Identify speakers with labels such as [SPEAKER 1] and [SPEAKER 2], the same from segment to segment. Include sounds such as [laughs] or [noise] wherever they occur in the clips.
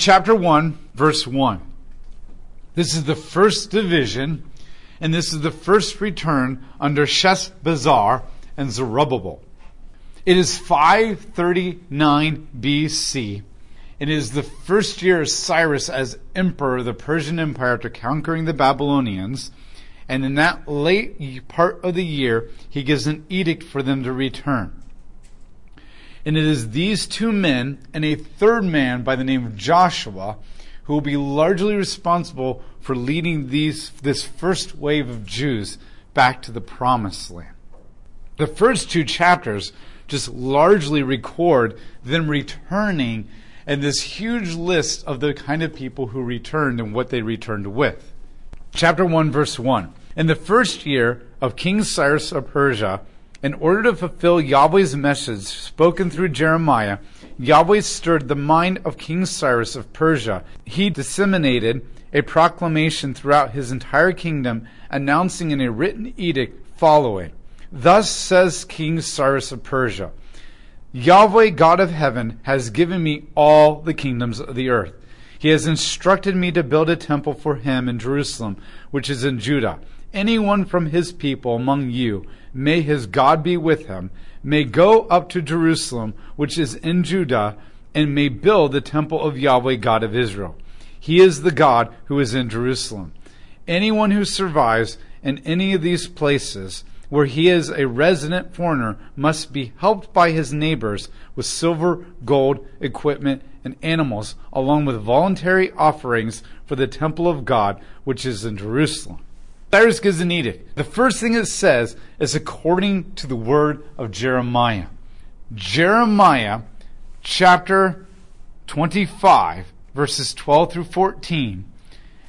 [SPEAKER 1] Chapter 1, verse 1. This is the first division, and this is the first return under Sheshbazzar and Zerubbabel. It is 539 BC. It is the first year of Cyrus as emperor of the Persian Empire after conquering the Babylonians. And in that late part of the year, he gives an edict for them to return. And it is these two men and a third man by the name of Joshua who will be largely responsible for leading these, this first wave of Jews back to the promised land. The first two chapters just largely record them returning and this huge list of the kind of people who returned and what they returned with. Chapter 1, verse 1. In the first year of King Cyrus of Persia, in order to fulfill Yahweh's message spoken through Jeremiah, Yahweh stirred the mind of King Cyrus of Persia. He disseminated a proclamation throughout his entire kingdom, announcing in a written edict following Thus says King Cyrus of Persia Yahweh, God of heaven, has given me all the kingdoms of the earth. He has instructed me to build a temple for him in Jerusalem, which is in Judah. Anyone from his people among you may his God be with him, may go up to Jerusalem, which is in Judah, and may build the temple of Yahweh God of Israel. He is the God who is in Jerusalem. Anyone who survives in any of these places where he is a resident foreigner must be helped by his neighbors with silver, gold, equipment, and animals, along with voluntary offerings for the temple of God, which is in Jerusalem. Cyrus gives an edict. The first thing it says is according to the word of Jeremiah. Jeremiah chapter 25, verses 12 through 14,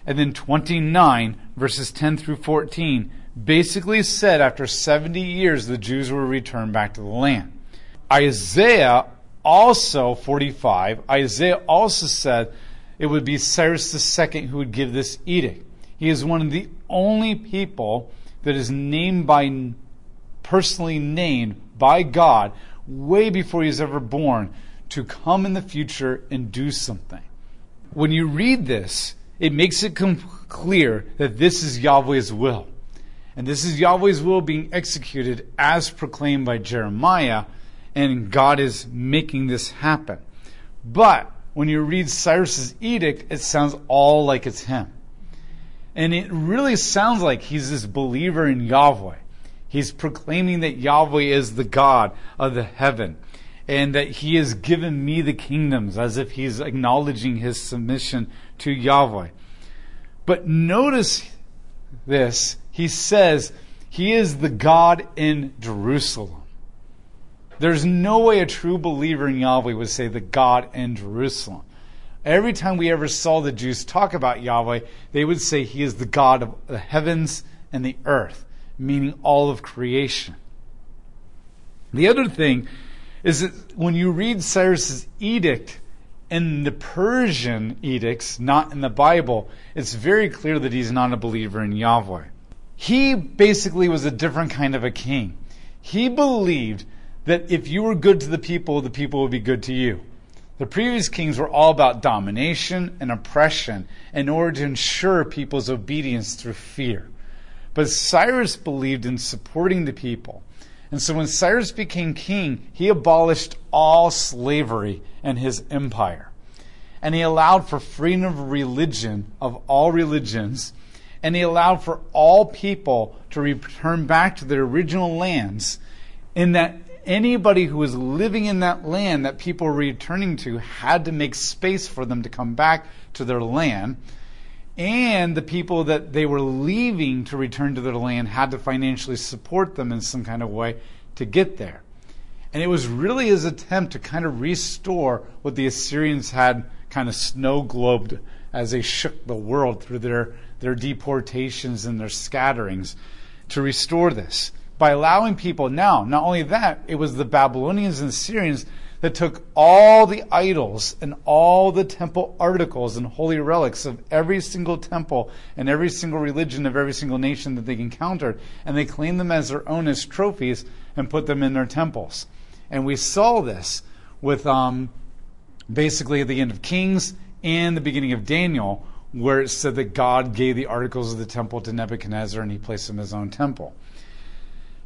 [SPEAKER 1] and then 29, verses 10 through 14, basically said after 70 years the Jews were returned back to the land. Isaiah also, 45, Isaiah also said it would be Cyrus II who would give this edict. He is one of the only people that is named by, personally named by God way before he's ever born to come in the future and do something. When you read this, it makes it clear that this is Yahweh's will. And this is Yahweh's will being executed as proclaimed by Jeremiah, and God is making this happen. But when you read Cyrus's edict, it sounds all like it's him. And it really sounds like he's this believer in Yahweh. He's proclaiming that Yahweh is the God of the heaven and that he has given me the kingdoms as if he's acknowledging his submission to Yahweh. But notice this. He says he is the God in Jerusalem. There's no way a true believer in Yahweh would say the God in Jerusalem. Every time we ever saw the Jews talk about Yahweh, they would say he is the God of the heavens and the earth, meaning all of creation. The other thing is that when you read Cyrus's edict in the Persian edicts, not in the Bible, it's very clear that he's not a believer in Yahweh. He basically was a different kind of a king. He believed that if you were good to the people, the people would be good to you. The previous kings were all about domination and oppression in order to ensure people's obedience through fear. But Cyrus believed in supporting the people. And so when Cyrus became king, he abolished all slavery in his empire. And he allowed for freedom of religion, of all religions, and he allowed for all people to return back to their original lands in that anybody who was living in that land that people were returning to had to make space for them to come back to their land. And the people that they were leaving to return to their land had to financially support them in some kind of way to get there. And it was really his attempt to kind of restore what the Assyrians had kind of snow globed as they shook the world through their, their deportations and their scatterings to restore this by allowing people now, not only that, it was the Babylonians and the Syrians that took all the idols and all the temple articles and holy relics of every single temple and every single religion of every single nation that they encountered, and they claimed them as their own as trophies and put them in their temples. And we saw this with um, basically at the end of Kings and the beginning of Daniel, where it said that God gave the articles of the temple to Nebuchadnezzar and he placed them in his own temple.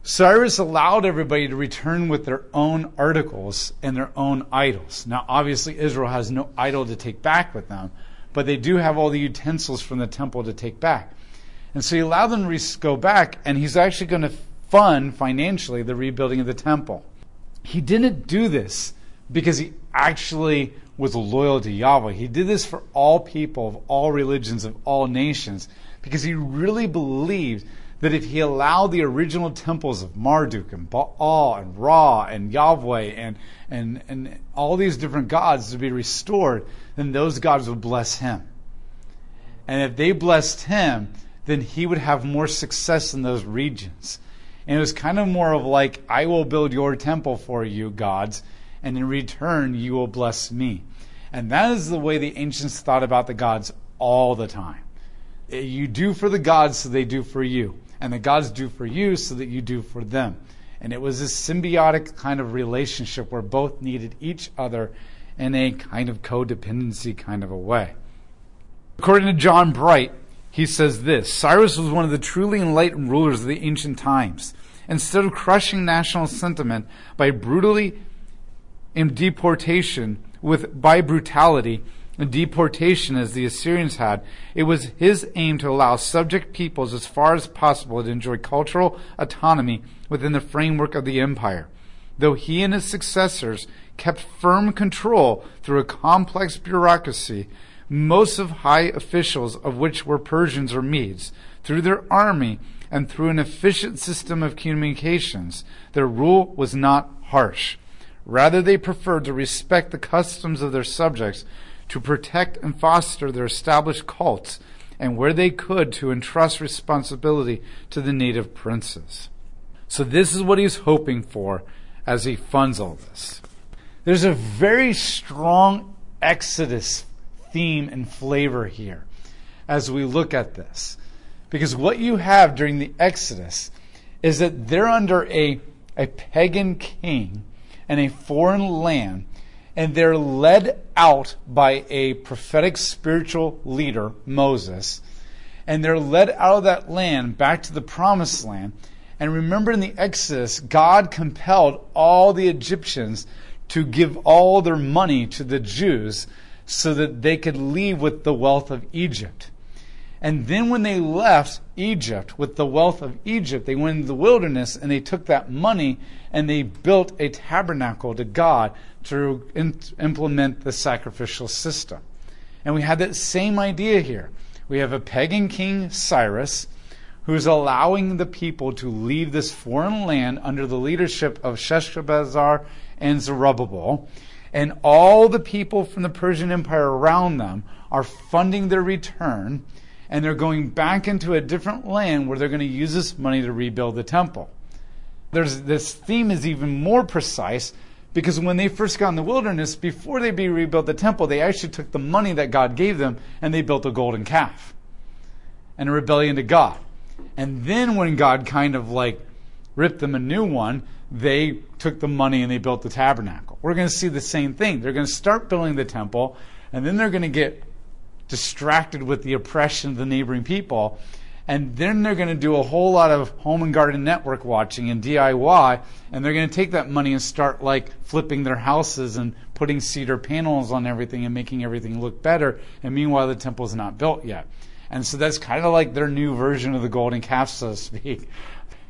[SPEAKER 1] Cyrus allowed everybody to return with their own articles and their own idols. Now, obviously, Israel has no idol to take back with them, but they do have all the utensils from the temple to take back. And so he allowed them to go back, and he's actually going to fund financially the rebuilding of the temple. He didn't do this because he actually was loyal to Yahweh. He did this for all people of all religions, of all nations, because he really believed that if he allowed the original temples of Marduk and Baal and Ra and Yahweh and, and, and all these different gods to be restored, then those gods would bless him. And if they blessed him, then he would have more success in those regions. And it was kind of more of like, I will build your temple for you, gods, and in return, you will bless me. And that is the way the ancients thought about the gods all the time. You do for the gods, so they do for you and the gods do for you so that you do for them. And it was a symbiotic kind of relationship where both needed each other in a kind of codependency kind of a way. According to John Bright, he says this Cyrus was one of the truly enlightened rulers of the ancient times. Instead of crushing national sentiment by brutally in deportation with by brutality, deportation as the Assyrians had, it was his aim to allow subject peoples as far as possible to enjoy cultural autonomy within the framework of the empire. Though he and his successors kept firm control through a complex bureaucracy, most of high officials of which were Persians or Medes, through their army and through an efficient system of communications, their rule was not harsh. Rather, they preferred to respect the customs of their subjects to protect and foster their established cults, and where they could to entrust responsibility to the native princes. So this is what he's hoping for as he funds all this. There's a very strong Exodus theme and flavor here as we look at this. Because what you have during the Exodus is that they're under a, a pagan king and a foreign land and they're led out by a prophetic spiritual leader, Moses, and they're led out of that land back to the promised land. And remember in the Exodus, God compelled all the Egyptians to give all their money to the Jews so that they could leave with the wealth of Egypt. And then when they left Egypt with the wealth of Egypt, they went into the wilderness and they took that money and they built a tabernacle to God to in- implement the sacrificial system. And we had that same idea here. We have a pagan king, Cyrus, who's allowing the people to leave this foreign land under the leadership of Sheshbazzar and Zerubbabel. And all the people from the Persian Empire around them are funding their return, and they're going back into a different land where they're going to use this money to rebuild the temple. There's, this theme is even more precise because when they first got in the wilderness, before they rebuilt the temple, they actually took the money that God gave them and they built a golden calf and a rebellion to God. And then when God kind of like ripped them a new one, they took the money and they built the tabernacle. We're going to see the same thing. They're going to start building the temple and then they're going to get distracted with the oppression of the neighboring people and then they're going to do a whole lot of home and garden network watching and DIY, and they're going to take that money and start like flipping their houses and putting cedar panels on everything and making everything look better. And meanwhile, the temple's not built yet. And so that's kind of like their new version of the golden calf, so to speak.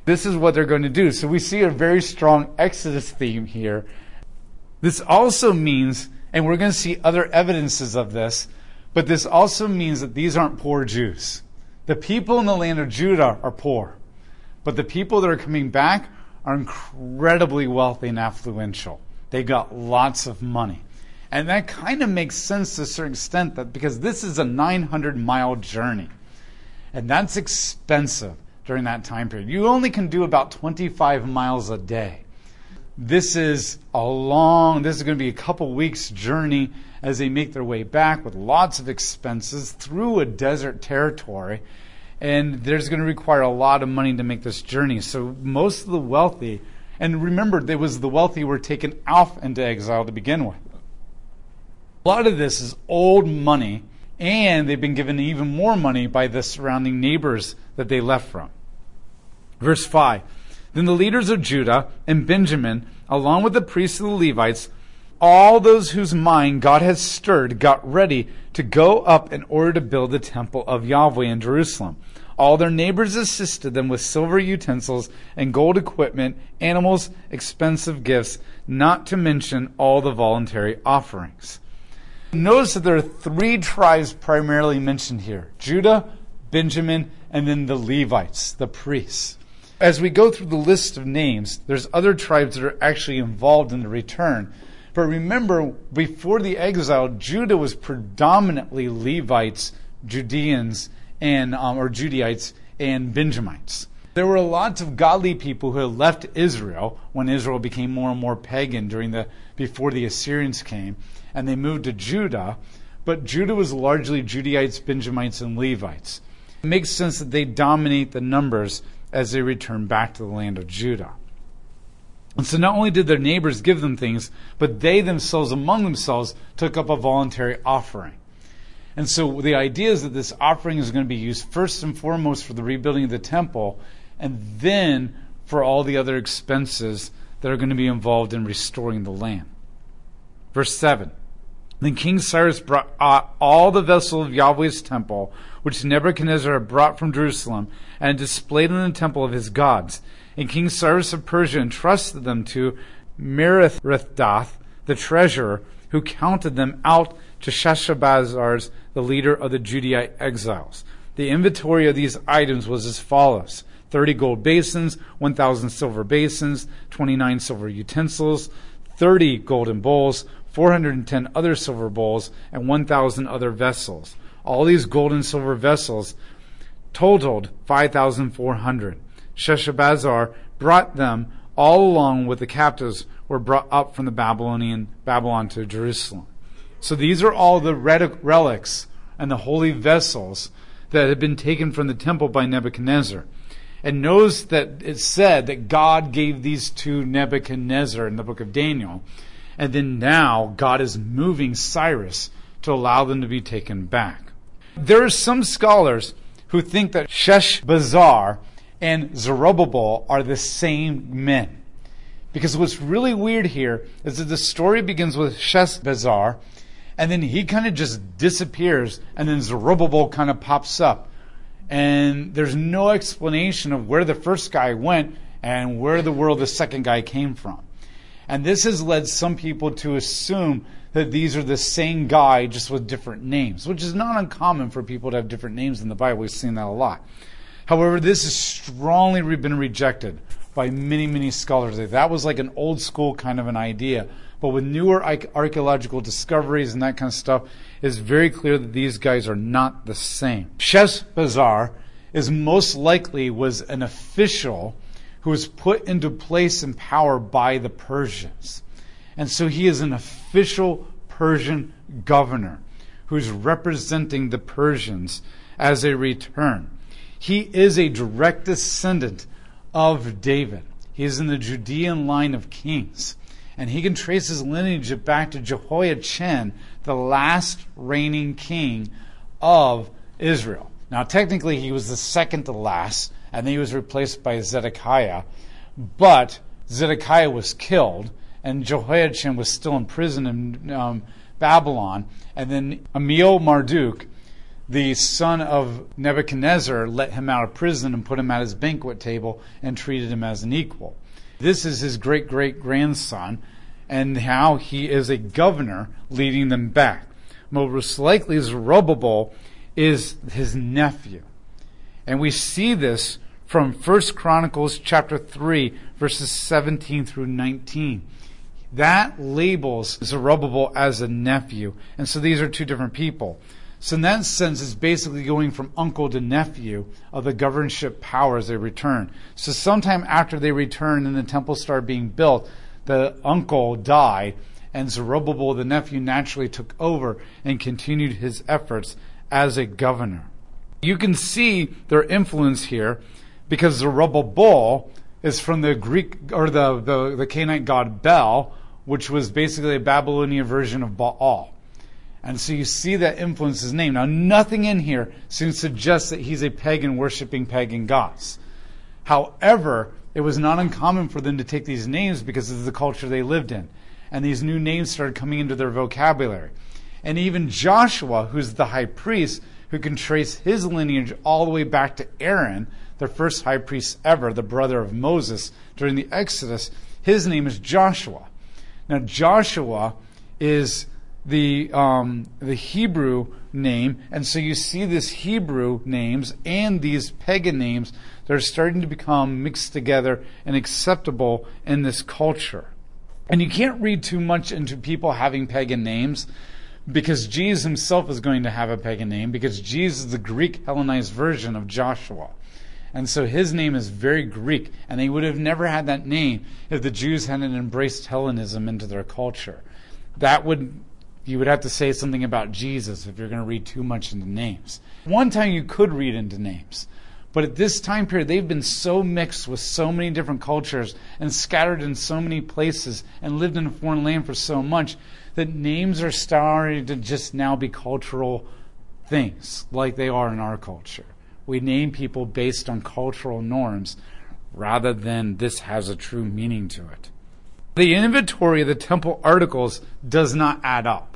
[SPEAKER 1] This is what they're going to do. So we see a very strong Exodus theme here. This also means, and we're going to see other evidences of this, but this also means that these aren't poor Jews. The people in the land of Judah are poor, but the people that are coming back are incredibly wealthy and affluential. They got lots of money. And that kind of makes sense to a certain extent that because this is a 900 mile journey. And that's expensive during that time period. You only can do about 25 miles a day. This is a long, this is going to be a couple weeks journey as they make their way back with lots of expenses through a desert territory. And there's going to require a lot of money to make this journey. So most of the wealthy, and remember, there was the wealthy were taken off into exile to begin with. A lot of this is old money, and they've been given even more money by the surrounding neighbors that they left from. Verse 5 Then the leaders of Judah and Benjamin, along with the priests and the Levites, all those whose mind God had stirred, got ready to go up in order to build the temple of Yahweh in Jerusalem. All their neighbors assisted them with silver utensils and gold equipment, animals, expensive gifts, not to mention all the voluntary offerings. Notice that there are three tribes primarily mentioned here Judah, Benjamin, and then the Levites, the priests. As we go through the list of names, there's other tribes that are actually involved in the return. But remember, before the exile, Judah was predominantly Levites, Judeans, and um, or Judaites and Benjamites. There were lots of godly people who had left Israel when Israel became more and more pagan during the before the Assyrians came, and they moved to Judah. But Judah was largely Judaites, Benjamites, and Levites. It makes sense that they dominate the numbers as they return back to the land of Judah. And so not only did their neighbors give them things, but they themselves, among themselves, took up a voluntary offering. And so the idea is that this offering is going to be used first and foremost for the rebuilding of the temple, and then for all the other expenses that are going to be involved in restoring the land. Verse 7 Then King Cyrus brought uh, all the vessels of Yahweh's temple, which Nebuchadnezzar had brought from Jerusalem, and displayed in the temple of his gods. And King Cyrus of Persia entrusted them to Mithredath, the treasurer, who counted them out to Sheshbazzar, the leader of the Judite exiles. The inventory of these items was as follows 30 gold basins, 1,000 silver basins, 29 silver utensils, 30 golden bowls, 410 other silver bowls, and 1,000 other vessels. All these gold and silver vessels totaled 5,400. Sheshbazzar brought them all along with the captives were brought up from the Babylonian Babylon to Jerusalem. So these are all the relics and the holy vessels that had been taken from the temple by Nebuchadnezzar. And knows that it said that God gave these to Nebuchadnezzar in the book of Daniel. And then now God is moving Cyrus to allow them to be taken back. There are some scholars who think that Sheshbazzar and Zerubbabel are the same men. Because what's really weird here is that the story begins with Sheshbazzar and then he kind of just disappears, and then Zerubbabel kind of pops up. And there's no explanation of where the first guy went and where the world the second guy came from. And this has led some people to assume that these are the same guy just with different names, which is not uncommon for people to have different names in the Bible. We've seen that a lot. However, this has strongly been rejected by many, many scholars. That was like an old school kind of an idea but with newer archaeological discoveries and that kind of stuff, it's very clear that these guys are not the same. Sheshbazzar is most likely was an official who was put into place and power by the Persians. And so he is an official Persian governor who's representing the Persians as they return. He is a direct descendant of David. He is in the Judean line of kings and he can trace his lineage back to Jehoiachin, the last reigning king of Israel. Now, technically, he was the second to last, and then he was replaced by Zedekiah, but Zedekiah was killed, and Jehoiachin was still in prison in um, Babylon, and then Amel Marduk, the son of Nebuchadnezzar, let him out of prison and put him at his banquet table and treated him as an equal. This is his great great grandson, and how he is a governor leading them back. Most likely, Zerubbabel is his nephew. And we see this from 1 Chronicles chapter 3, verses 17 through 19. That labels Zerubbabel as a nephew. And so these are two different people. So in that sense, it's basically going from uncle to nephew of the governorship power as they return. So sometime after they return and the temple started being built, the uncle died, and Zerubbabel, the nephew, naturally took over and continued his efforts as a governor. You can see their influence here because Zerubbabel is from the Greek or the, the, the Canaanite god Bel, which was basically a Babylonian version of Baal. And so you see that influence his name. Now, nothing in here seems to suggest that he's a pagan worshiping pagan gods. However, it was not uncommon for them to take these names because of the culture they lived in. And these new names started coming into their vocabulary. And even Joshua, who's the high priest, who can trace his lineage all the way back to Aaron, the first high priest ever, the brother of Moses during the Exodus, his name is Joshua. Now, Joshua is the um, the Hebrew name, and so you see this Hebrew names and these pagan names that are starting to become mixed together and acceptable in this culture. And you can't read too much into people having pagan names because Jesus himself is going to have a pagan name because Jesus is the Greek Hellenized version of Joshua. And so his name is very Greek, and they would have never had that name if the Jews hadn't embraced Hellenism into their culture. That would you would have to say something about Jesus if you're going to read too much into names. One time you could read into names. But at this time period, they've been so mixed with so many different cultures and scattered in so many places and lived in a foreign land for so much that names are starting to just now be cultural things like they are in our culture. We name people based on cultural norms rather than this has a true meaning to it. The inventory of the temple articles does not add up.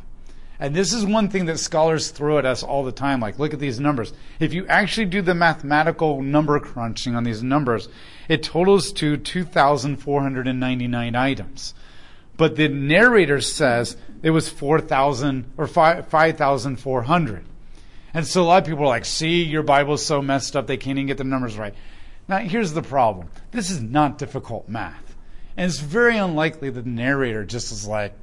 [SPEAKER 1] And this is one thing that scholars throw at us all the time. Like, look at these numbers. If you actually do the mathematical number crunching on these numbers, it totals to 2,499 items. But the narrator says it was 4,000 or 5,400. And so a lot of people are like, see, your Bible's so messed up, they can't even get the numbers right. Now, here's the problem. This is not difficult math. And it's very unlikely that the narrator just is like,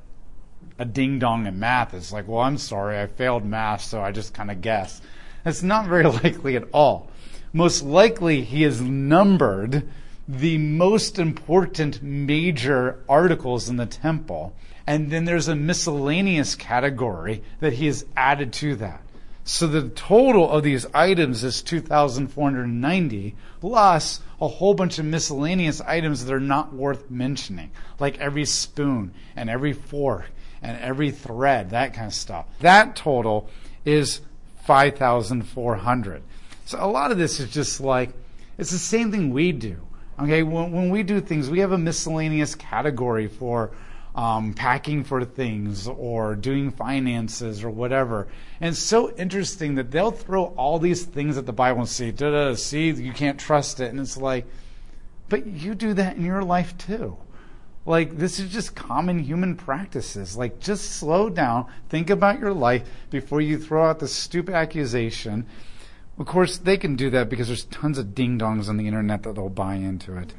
[SPEAKER 1] a ding dong in math. It's like, well, I'm sorry, I failed math, so I just kind of guess. That's not [laughs] very likely at all. Most likely, he has numbered the most important major articles in the temple, and then there's a miscellaneous category that he has added to that. So the total of these items is 2,490 plus a whole bunch of miscellaneous items that are not worth mentioning, like every spoon and every fork and every thread, that kind of stuff. That total is 5,400. So a lot of this is just like, it's the same thing we do. Okay, when, when we do things, we have a miscellaneous category for um, packing for things or doing finances or whatever. And it's so interesting that they'll throw all these things at the Bible and say, da da, see, you can't trust it. And it's like, but you do that in your life too. Like, this is just common human practices. Like, just slow down, think about your life before you throw out this stupid accusation. Of course, they can do that because there's tons of ding dongs on the internet that they'll buy into it.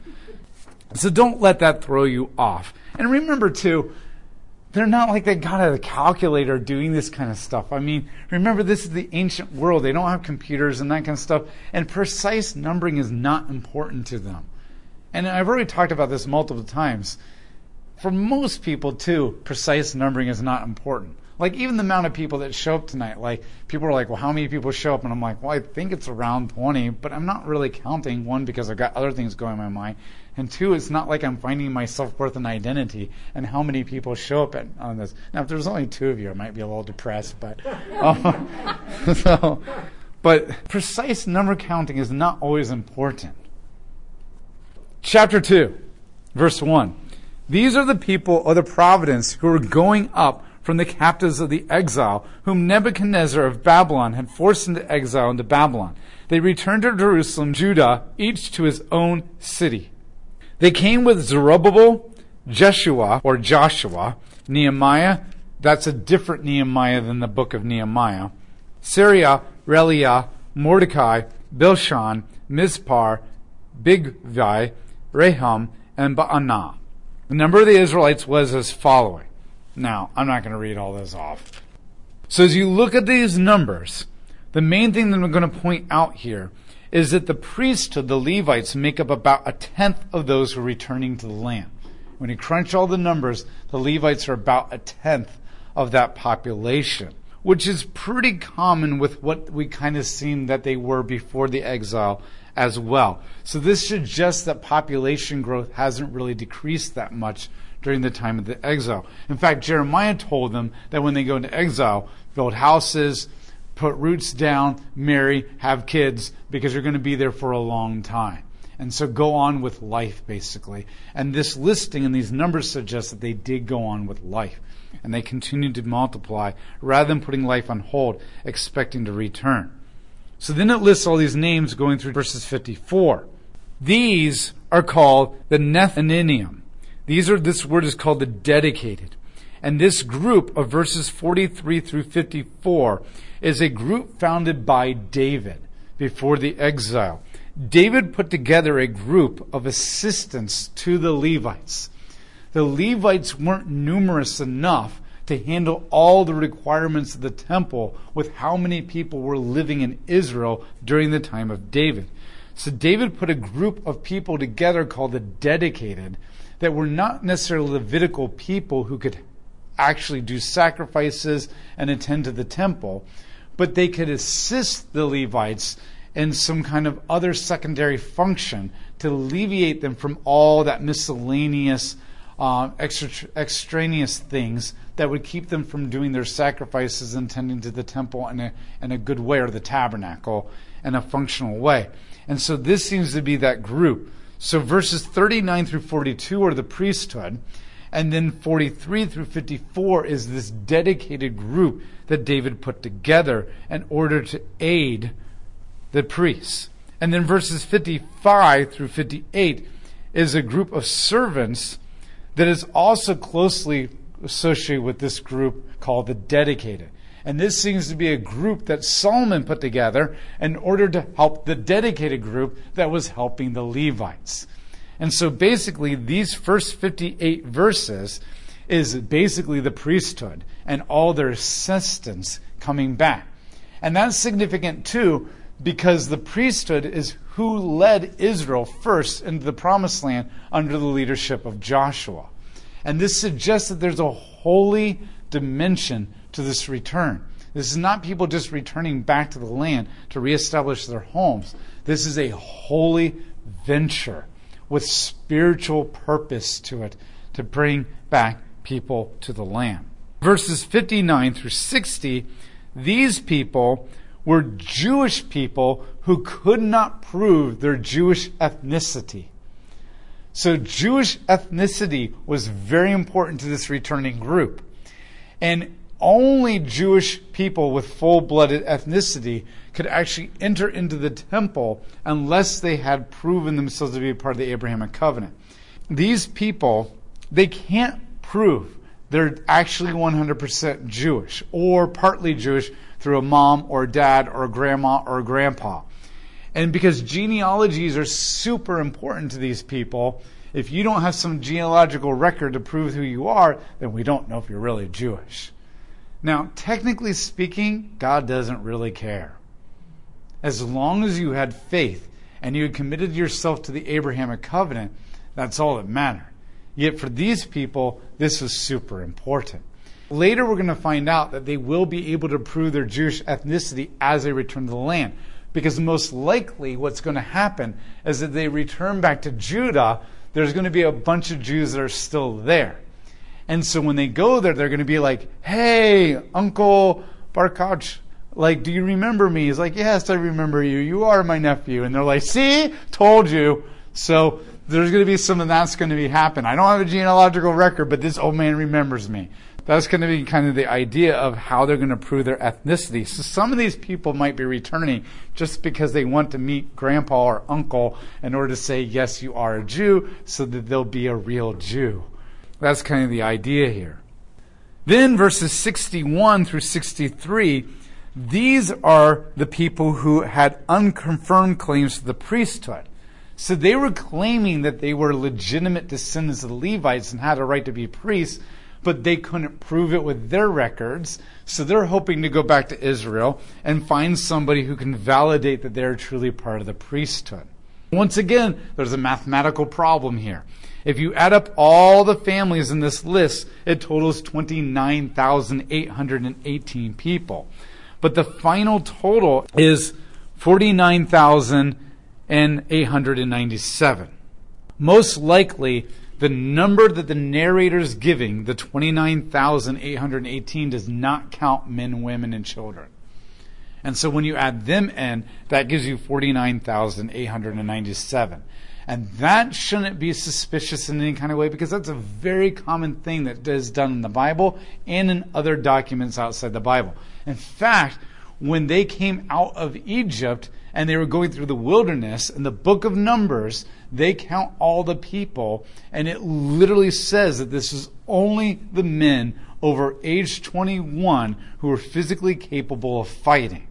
[SPEAKER 1] So don't let that throw you off. And remember, too, they're not like they got a calculator doing this kind of stuff. I mean, remember, this is the ancient world. They don't have computers and that kind of stuff. And precise numbering is not important to them. And I've already talked about this multiple times for most people too, precise numbering is not important. Like even the amount of people that show up tonight, like people are like, well, how many people show up? And I'm like, well, I think it's around 20, but I'm not really counting. One, because I've got other things going in my mind. And two, it's not like I'm finding my self-worth and identity and how many people show up at, on this. Now, if there's only two of you, I might be a little depressed, but, [laughs] um, [laughs] so, but precise number counting is not always important. Chapter 2, verse 1. These are the people of the providence who are going up from the captives of the exile, whom Nebuchadnezzar of Babylon had forced into exile into Babylon. They returned to Jerusalem, Judah, each to his own city. They came with Zerubbabel, Jeshua, or Joshua, Nehemiah, that's a different Nehemiah than the book of Nehemiah, Seraiah, Reelaiah, Mordecai, Bilshan, Mispar, Bigvai, Rehum, and Baanah. The number of the Israelites was as following. Now, I'm not going to read all this off. So as you look at these numbers, the main thing that I'm going to point out here is that the priesthood, the Levites, make up about a tenth of those who are returning to the land. When you crunch all the numbers, the Levites are about a tenth of that population, which is pretty common with what we kind of seen that they were before the exile as well. So this suggests that population growth hasn't really decreased that much during the time of the exile. In fact, Jeremiah told them that when they go into exile, build houses, put roots down, marry, have kids, because you're going to be there for a long time. And so go on with life, basically. And this listing and these numbers suggest that they did go on with life. And they continued to multiply rather than putting life on hold, expecting to return. So then it lists all these names going through verses 54. These are called the Nethinim. These are, this word is called the dedicated. And this group of verses 43 through 54 is a group founded by David before the exile. David put together a group of assistants to the Levites. The Levites weren't numerous enough to handle all the requirements of the temple with how many people were living in Israel during the time of David. So David put a group of people together called the dedicated that were not necessarily Levitical people who could actually do sacrifices and attend to the temple, but they could assist the Levites in some kind of other secondary function to alleviate them from all that miscellaneous uh, extra, extraneous things that would keep them from doing their sacrifices and tending to the temple in a, in a good way or the tabernacle in a functional way. And so this seems to be that group. So verses 39 through 42 are the priesthood. And then 43 through 54 is this dedicated group that David put together in order to aid the priests. And then verses 55 through 58 is a group of servants that is also closely associated with this group called the dedicated. And this seems to be a group that Solomon put together in order to help the dedicated group that was helping the Levites. And so basically, these first 58 verses is basically the priesthood and all their assistants coming back. And that's significant too because the priesthood is who led Israel first into the promised land under the leadership of Joshua. And this suggests that there's a holy dimension to this return. This is not people just returning back to the land to reestablish their homes. This is a holy venture with spiritual purpose to it to bring back people to the land. Verses 59 through 60, these people were Jewish people who could not prove their Jewish ethnicity. So Jewish ethnicity was very important to this returning group. And only Jewish people with full blooded ethnicity could actually enter into the temple unless they had proven themselves to be a part of the Abrahamic covenant. These people, they can't prove they're actually 100% Jewish or partly Jewish through a mom or dad or grandma or grandpa. And because genealogies are super important to these people, if you don't have some genealogical record to prove who you are, then we don't know if you're really Jewish. Now, technically speaking, God doesn't really care. As long as you had faith and you had committed yourself to the Abrahamic covenant, that's all that mattered. Yet for these people, this was super important. Later, we're going to find out that they will be able to prove their Jewish ethnicity as they return to the land. Because most likely, what's going to happen is that they return back to Judah, there's going to be a bunch of Jews that are still there. And so when they go there, they're going to be like, hey, Uncle Barkach, like, do you remember me? He's like, yes, I remember you. You are my nephew. And they're like, see, told you. So there's going to be some of that's going to be happen. I don't have a genealogical record, but this old man remembers me. That's going to be kind of the idea of how they're going to prove their ethnicity. So some of these people might be returning just because they want to meet grandpa or uncle in order to say, yes, you are a Jew, so that they'll be a real Jew. That's kind of the idea here. Then verses 61 through 63, these are the people who had unconfirmed claims to the priesthood. So they were claiming that they were legitimate descendants of the Levites and had a right to be priests, but they couldn't prove it with their records. So they're hoping to go back to Israel and find somebody who can validate that they're truly part of the priesthood. Once again, there's a mathematical problem here. If you add up all the families in this list, it totals 29,818 people. But the final total is 49,897. Most likely, the number that the narrator is giving, the 29,818, does not count men, women, and children. And so when you add them in, that gives you 49,897. And that shouldn't be suspicious in any kind of way because that's a very common thing that is done in the Bible and in other documents outside the Bible. In fact, when they came out of Egypt and they were going through the wilderness, in the book of Numbers, they count all the people, and it literally says that this is only the men over age 21 who are physically capable of fighting.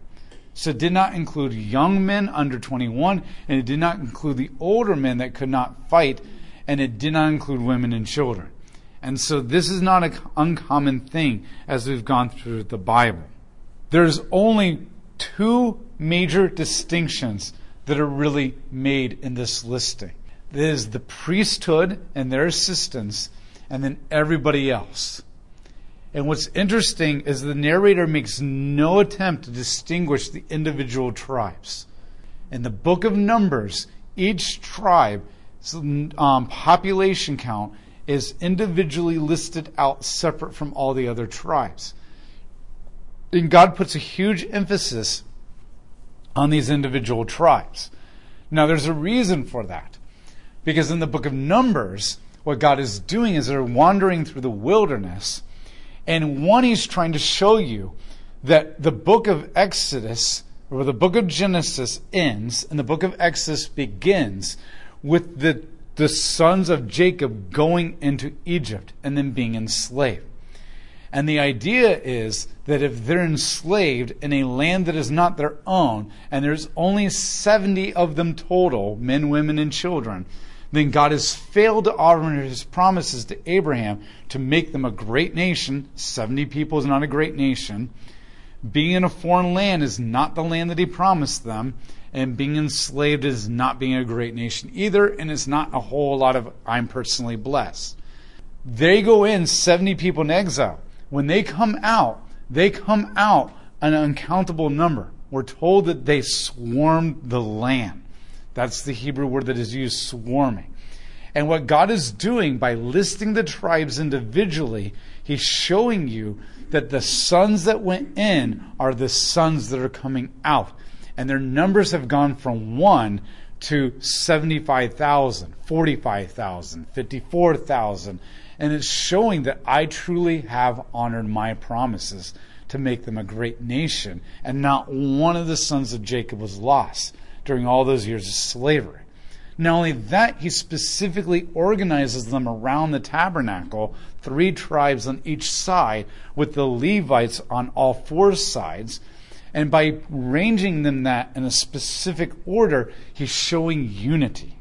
[SPEAKER 1] So it did not include young men under 21, and it did not include the older men that could not fight, and it did not include women and children. And so this is not an uncommon thing as we've gone through the Bible. There's only two major distinctions that are really made in this listing. That is the priesthood and their assistants, and then everybody else. And what's interesting is the narrator makes no attempt to distinguish the individual tribes. In the book of Numbers, each tribe's um, population count is individually listed out separate from all the other tribes. And God puts a huge emphasis on these individual tribes. Now, there's a reason for that. Because in the book of Numbers, what God is doing is they're wandering through the wilderness and one, he's trying to show you that the book of Exodus, or the book of Genesis ends, and the book of Exodus begins with the, the sons of Jacob going into Egypt and then being enslaved. And the idea is that if they're enslaved in a land that is not their own, and there's only 70 of them total, men, women, and children, then God has failed to honor his promises to Abraham to make them a great nation. 70 people is not a great nation. Being in a foreign land is not the land that he promised them. And being enslaved is not being a great nation either. And it's not a whole lot of, I'm personally blessed. They go in, 70 people in exile. When they come out, they come out an uncountable number. We're told that they swarmed the land. That's the Hebrew word that is used, swarming. And what God is doing by listing the tribes individually, He's showing you that the sons that went in are the sons that are coming out. And their numbers have gone from one to 75,000, 45,000, 54,000. And it's showing that I truly have honored my promises to make them a great nation. And not one of the sons of Jacob was lost during all those years of slavery. Not only that, he specifically organizes them around the tabernacle, three tribes on each side, with the Levites on all four sides. And by arranging them that in a specific order, he's showing unity.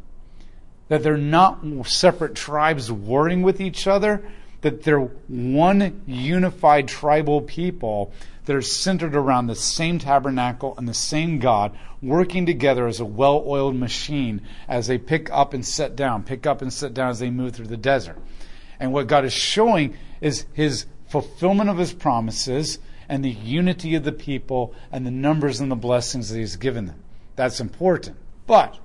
[SPEAKER 1] That they're not separate tribes warring with each other, that they're one unified tribal people that are centered around the same tabernacle and the same God, working together as a well oiled machine as they pick up and set down, pick up and set down as they move through the desert. And what God is showing is his fulfillment of his promises and the unity of the people and the numbers and the blessings that he's given them. That's important. But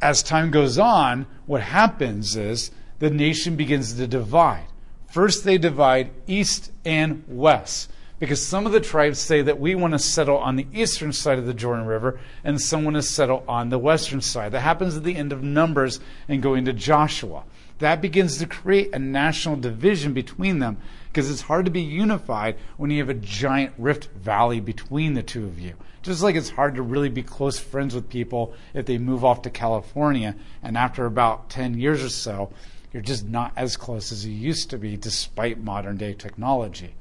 [SPEAKER 1] as time goes on, what happens is the nation begins to divide. First, they divide east and west because some of the tribes say that we want to settle on the eastern side of the Jordan River and some want to settle on the western side. That happens at the end of Numbers and going to Joshua. That begins to create a national division between them because it's hard to be unified when you have a giant rift valley between the two of you. Just like it's hard to really be close friends with people if they move off to California and after about 10 years or so, you're just not as close as you used to be despite modern day technology.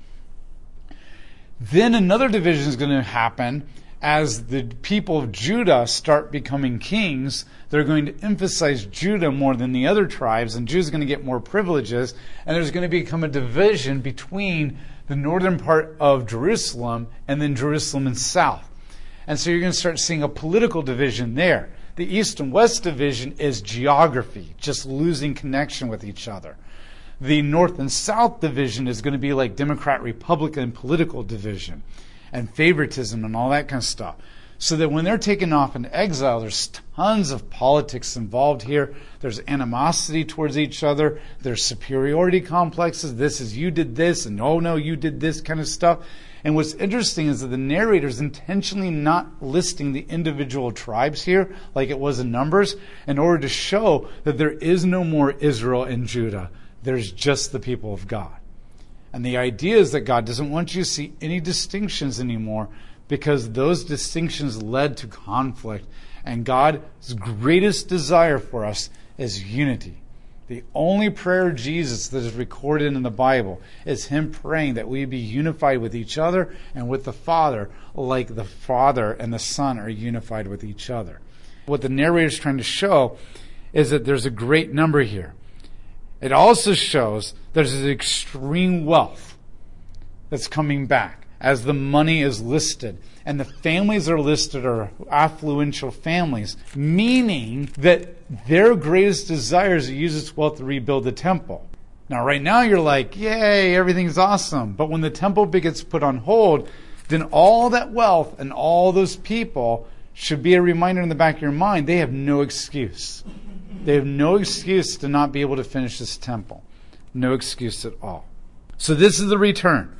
[SPEAKER 1] Then another division is going to happen as the people of Judah start becoming kings. They're going to emphasize Judah more than the other tribes, and Judah's going to get more privileges, and there's going to become a division between the northern part of Jerusalem and then Jerusalem and south. And so you're going to start seeing a political division there. The east and west division is geography, just losing connection with each other the North and South division is going to be like Democrat Republican political division and favoritism and all that kind of stuff. so that when they're taken off into exile, there's tons of politics involved here. There's animosity towards each other. There's superiority complexes. This is you did this, and oh no, you did this kind of stuff. And what's interesting is that the narrator is intentionally not listing the individual tribes here, like it was in Numbers, in order to show that there is no more Israel and Judah. There's just the people of God. And the idea is that God doesn't want you to see any distinctions anymore because those distinctions led to conflict. And God's greatest desire for us is unity. The only prayer of Jesus that is recorded in the Bible is Him praying that we be unified with each other and with the Father, like the Father and the Son are unified with each other. What the narrator is trying to show is that there's a great number here. It also shows there's an extreme wealth that's coming back as the money is listed. And the families are listed are affluential families, meaning that their greatest desire is to use its wealth to rebuild the temple. Now, right now, you're like, yay, everything's awesome. But when the temple gets put on hold, then all that wealth and all those people should be a reminder in the back of your mind they have no excuse. They have no excuse to not be able to finish this temple. No excuse at all. So, this is the return.